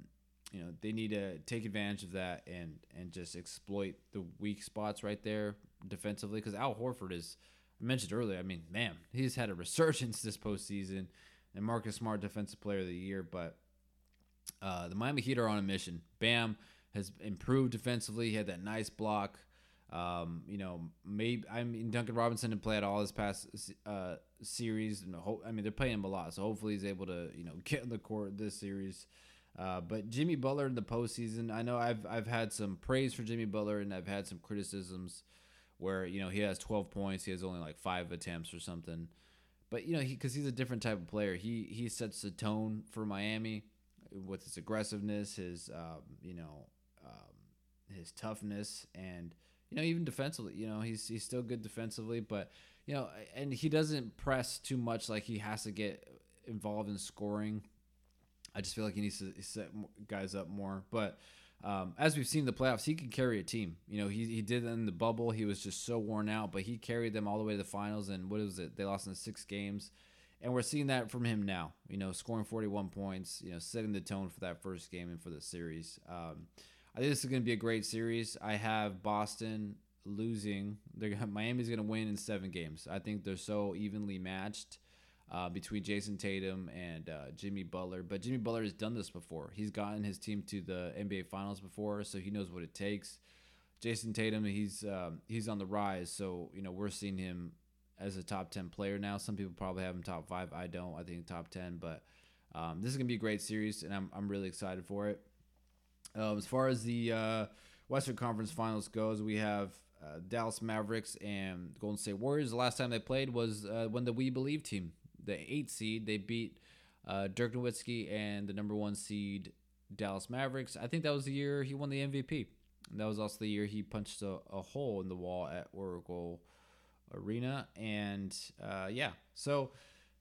you know, they need to take advantage of that and and just exploit the weak spots right there defensively. Because Al Horford is, I mentioned earlier. I mean, man, he's had a resurgence this postseason and Marcus Smart Defensive Player of the Year. But uh, the Miami Heat are on a mission. Bam has improved defensively. He had that nice block. Um, you know, maybe I mean Duncan Robinson didn't play at all this past uh, series. I mean, they're playing him a lot, so hopefully he's able to you know get in the court this series. Uh, but Jimmy Butler in the postseason, I know I've I've had some praise for Jimmy Butler and I've had some criticisms where you know he has 12 points, he has only like five attempts or something. But you know, he because he's a different type of player. He he sets the tone for Miami with his aggressiveness, his um, you know, um, his toughness, and you know even defensively. You know, he's he's still good defensively, but you know, and he doesn't press too much. Like he has to get involved in scoring. I just feel like he needs to set guys up more, but um, as we've seen the playoffs, he can carry a team. You know, he, he did in the bubble. He was just so worn out, but he carried them all the way to the finals. And what was it? They lost in six games. And we're seeing that from him now, you know, scoring 41 points, you know, setting the tone for that first game and for the series. Um, I think this is going to be a great series. I have Boston losing. They're Miami's going to win in seven games. I think they're so evenly matched uh, between Jayson Tatum and uh, Jimmy Butler. But Jimmy Butler has done this before. He's gotten his team to the NBA Finals before, so he knows what it takes. Jayson Tatum, he's um, he's on the rise, so you know we're seeing him as a top ten player now. Some people probably have him top five. I don't. I think top ten, but um, this is gonna be a great series, and I'm I'm really excited for it. Um, as far as the uh, Western Conference Finals goes, we have uh, Dallas Mavericks and Golden State Warriors. The last time they played was uh, when the We Believe team the eight seed. They beat uh, Dirk Nowitzki and the number one seed Dallas Mavericks. I think that was the year he won the MVP. And that was also the year he punched a, a hole in the wall at Oracle Arena. And uh, yeah, so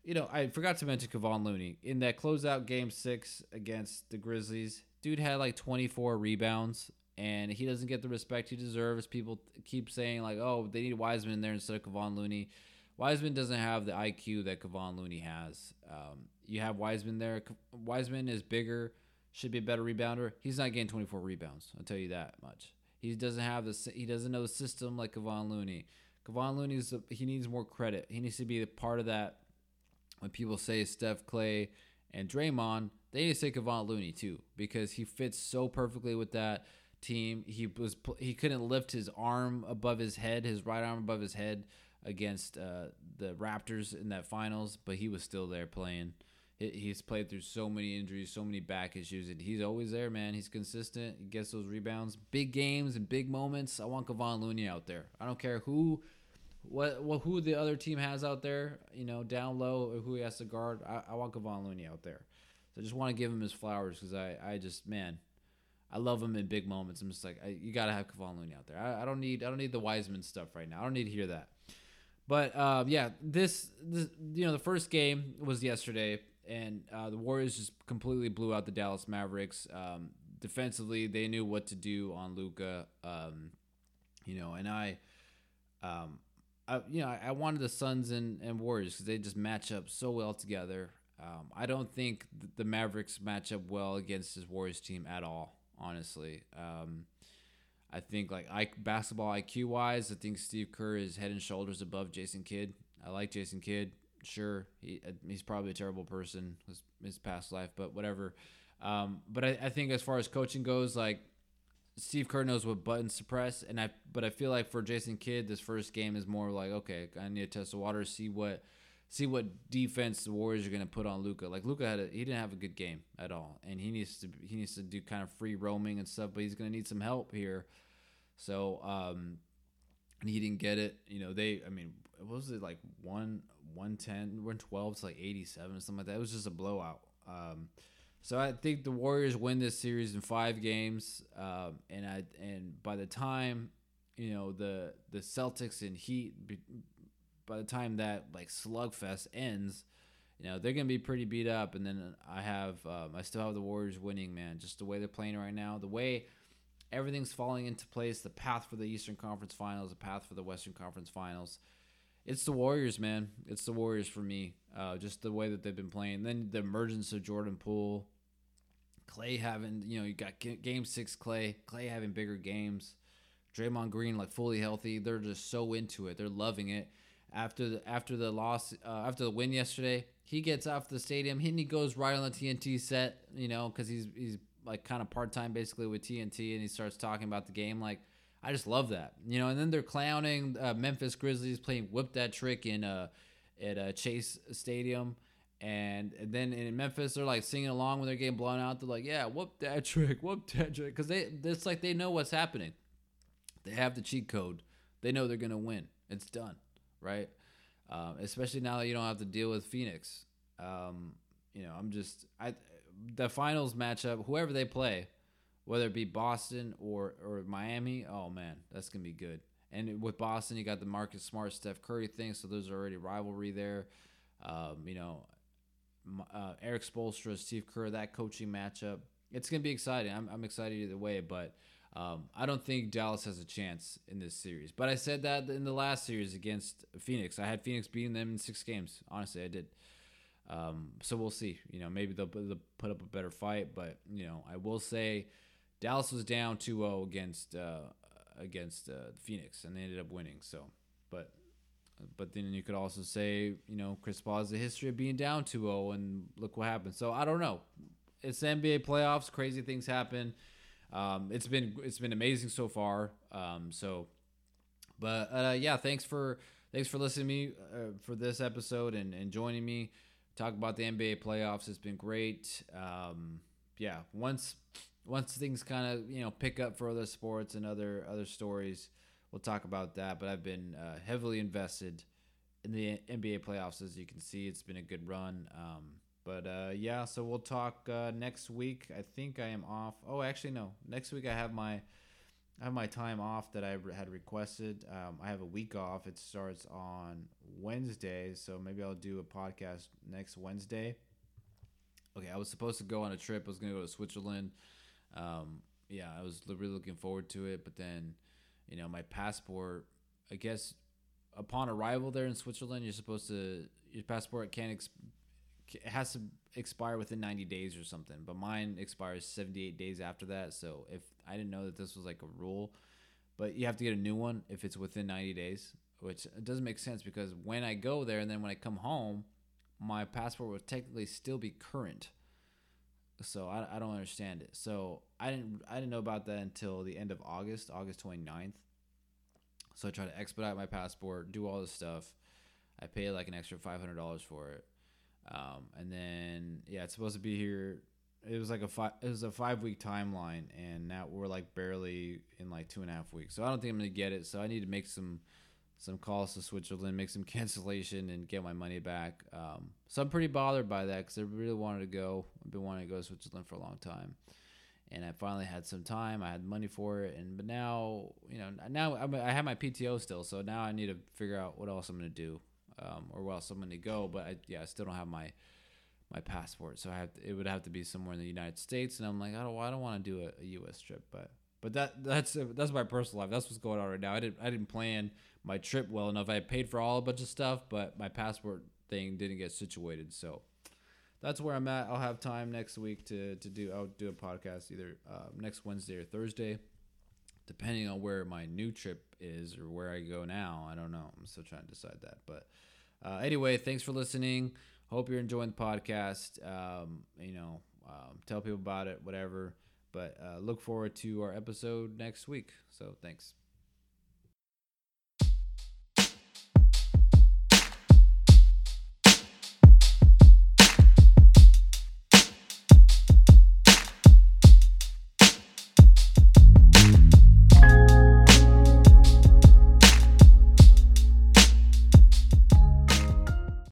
you know, I forgot to mention Kevon Looney in that closeout game six against the Grizzlies. Dude had like 24 rebounds, and he doesn't get the respect he deserves. People keep saying like, "Oh, they need Wiseman in there instead of Kevon Looney." Wiseman doesn't have the IQ that Kevon Looney has. Um, you have Wiseman there. Wiseman is bigger, should be a better rebounder. He's not getting 24 rebounds. I'll tell you that much. He doesn't have the he doesn't know the system like Kevon Looney. Kevon Looney is he needs more credit. He needs to be a part of that. When people say Steph Klay and Draymond, they need to say Kevon Looney too because he fits so perfectly with that team. He was he couldn't lift his arm above his head, his right arm above his head against uh, the Raptors in that finals, but he was still there playing. He's played through so many injuries, so many back issues, and he's always there, man. He's consistent. He gets those rebounds, big games and big moments. I want Kevon Looney out there. I don't care who, what, what who the other team has out there, you know, down low who he has to guard. I, I want Kevon Looney out there. So I just want to give him his flowers because I, I just man, I love him in big moments. I'm just like, I, you gotta have Kevon Looney out there. I, I don't need, I don't need the Wiseman stuff right now. I don't need to hear that. But um, yeah, this, this, you know, the first game was yesterday, and uh, the Warriors just completely blew out the Dallas Mavericks. Um, defensively, they knew what to do on Luka. Um, you know, and I, um, I, you know, I, wanted the Suns and, and Warriors because they just match up so well together. Um, I don't think the Mavericks match up well against this Warriors team at all. Honestly, um, I think like I, basketball IQ wise, I think Steve Kerr is head and shoulders above Jason Kidd. I like Jason Kidd. Sure, he, uh, he's probably a terrible person his, his past life, but whatever. Um, but I, I think as far as coaching goes, like Steve Kerr knows what buttons to press, and I but I feel like for Jason Kidd, this first game is more like okay, I need to test the water, see what see what defense the Warriors are going to put on Luka. Like Luka had a, he didn't have a good game at all, and he needs to he needs to do kind of free roaming and stuff. But he's going to need some help here. So um, he didn't get it. You know they I mean what was it like one one ten one twelve to like eighty seven something like that. It was just a blowout. Um, so I think the Warriors win this series in five games, um, and I and by the time you know the the Celtics and Heat by the time that like slugfest ends, you know they're gonna be pretty beat up. And then I have um, I still have the Warriors winning, man. Just the way they're playing right now, the way everything's falling into place, the path for the Eastern Conference Finals, the path for the Western Conference Finals. It's the Warriors, man. It's the Warriors for me. Uh, just the way that they've been playing. Then the emergence of Jordan Poole, Klay having, you know, you got Game Six Klay, Klay having bigger games. Draymond Green like fully healthy. They're just so into it. They're loving it after the after the loss uh, after the win yesterday. He gets off the stadium and he goes right on the TNT set, you know, because he's he's like kind of part time basically with TNT, and he starts talking about the game. Like I just love that, you know. And then they're clowning uh, Memphis Grizzlies playing whip that trick in uh at uh, Chase Stadium. And, and then in Memphis, they're like singing along when they're getting blown out. They're like, "Yeah, whoop that trick, whoop that trick," because they it's like they know what's happening. They have the cheat code. They know they're gonna win. It's done right? Um, especially now that you don't have to deal with Phoenix. Um, you know, I'm just I the finals matchup, whoever they play, whether it be Boston or or Miami, oh man, that's gonna be good. And with Boston, you got the Marcus Smart, Steph Curry thing, so there's already rivalry there. Um, you know, uh, Erik Spoelstra, Steve Kerr, that coaching matchup, it's gonna be exciting. I'm I'm excited either way, but um, I don't think Dallas has a chance in this series, but I said that in the last series against Phoenix. I had Phoenix beating them in six games. Honestly, I did. Um, so we'll see. You know, maybe they'll, they'll, put up a better fight, but you know, I will say Dallas was down 2-0 against uh, against uh, Phoenix, and they ended up winning. So, but but then you could also say, you know, Chris Paul has a history of being down 2-0, and look what happened. So I don't know. It's NBA playoffs. Crazy things happen. Um, it's been it's been amazing so far. Um, so, but uh, yeah, thanks for thanks for listening to me uh, for this episode and, and joining me talk about the NBA playoffs. It's been great. Um, yeah, once once things kind of you know pick up for other sports and other other stories, we'll talk about that. But I've been uh, heavily invested in the NBA playoffs, as you can see. It's been a good run. Um, but uh, yeah, so we'll talk uh, next week. I think I am off. Oh, actually, no. Next week I have my I have my time off that I had requested. Um, I have a week off. It starts on Wednesday, so maybe I'll do a podcast next Wednesday. Okay, I was supposed to go on a trip. I was gonna go to Switzerland. Um, yeah, I was really looking forward to it, but then, you know, my passport. I guess upon arrival there in Switzerland, you're supposed to your passport can't ex- it has to expire within 90 days or something but mine expires 78 days after that so if i didn't know that this was like a rule but you have to get a new one if it's within 90 days which doesn't make sense because when i go there and then when i come home my passport would technically still be current so I, I don't understand it so i didn't i didn't know about that until the end of august august 29th so i tried to expedite my passport do all this stuff i paid like an extra $500 for it um, and then yeah, it's supposed to be here. It was like a five. It was a five week timeline, and now we're like barely in like two and a half weeks. So I don't think I'm gonna get it. So I need to make some some calls to Switzerland, make some cancellation, and get my money back. Um, so I'm pretty bothered by that because I really wanted to go. I've been wanting to go to Switzerland for a long time, and I finally had some time. I had money for it, and but now you know now I'm, I have my PTO still. So now I need to figure out what else I'm gonna do um, or where else I'm going to go. But I, yeah, I still don't have my my passport, so I have to, it would have to be somewhere in the United States. And I'm like, I don't, I don't want to do a, a, U.S. trip, but but that that's that's my personal life. That's what's going on right now. I didn't I didn't plan my trip well enough. I paid for all a bunch of stuff, but my passport thing didn't get situated. So that's where I'm at. I'll have time next week to to do. I'll do a podcast either uh, next Wednesday or Thursday, depending on where my new trip is or where I go now. I don't know. I'm still trying to decide that, but. Uh, anyway, thanks for listening. Hope you're enjoying the podcast. Um, you know, um, tell people about it, whatever. But uh, look forward to our episode next week. So thanks.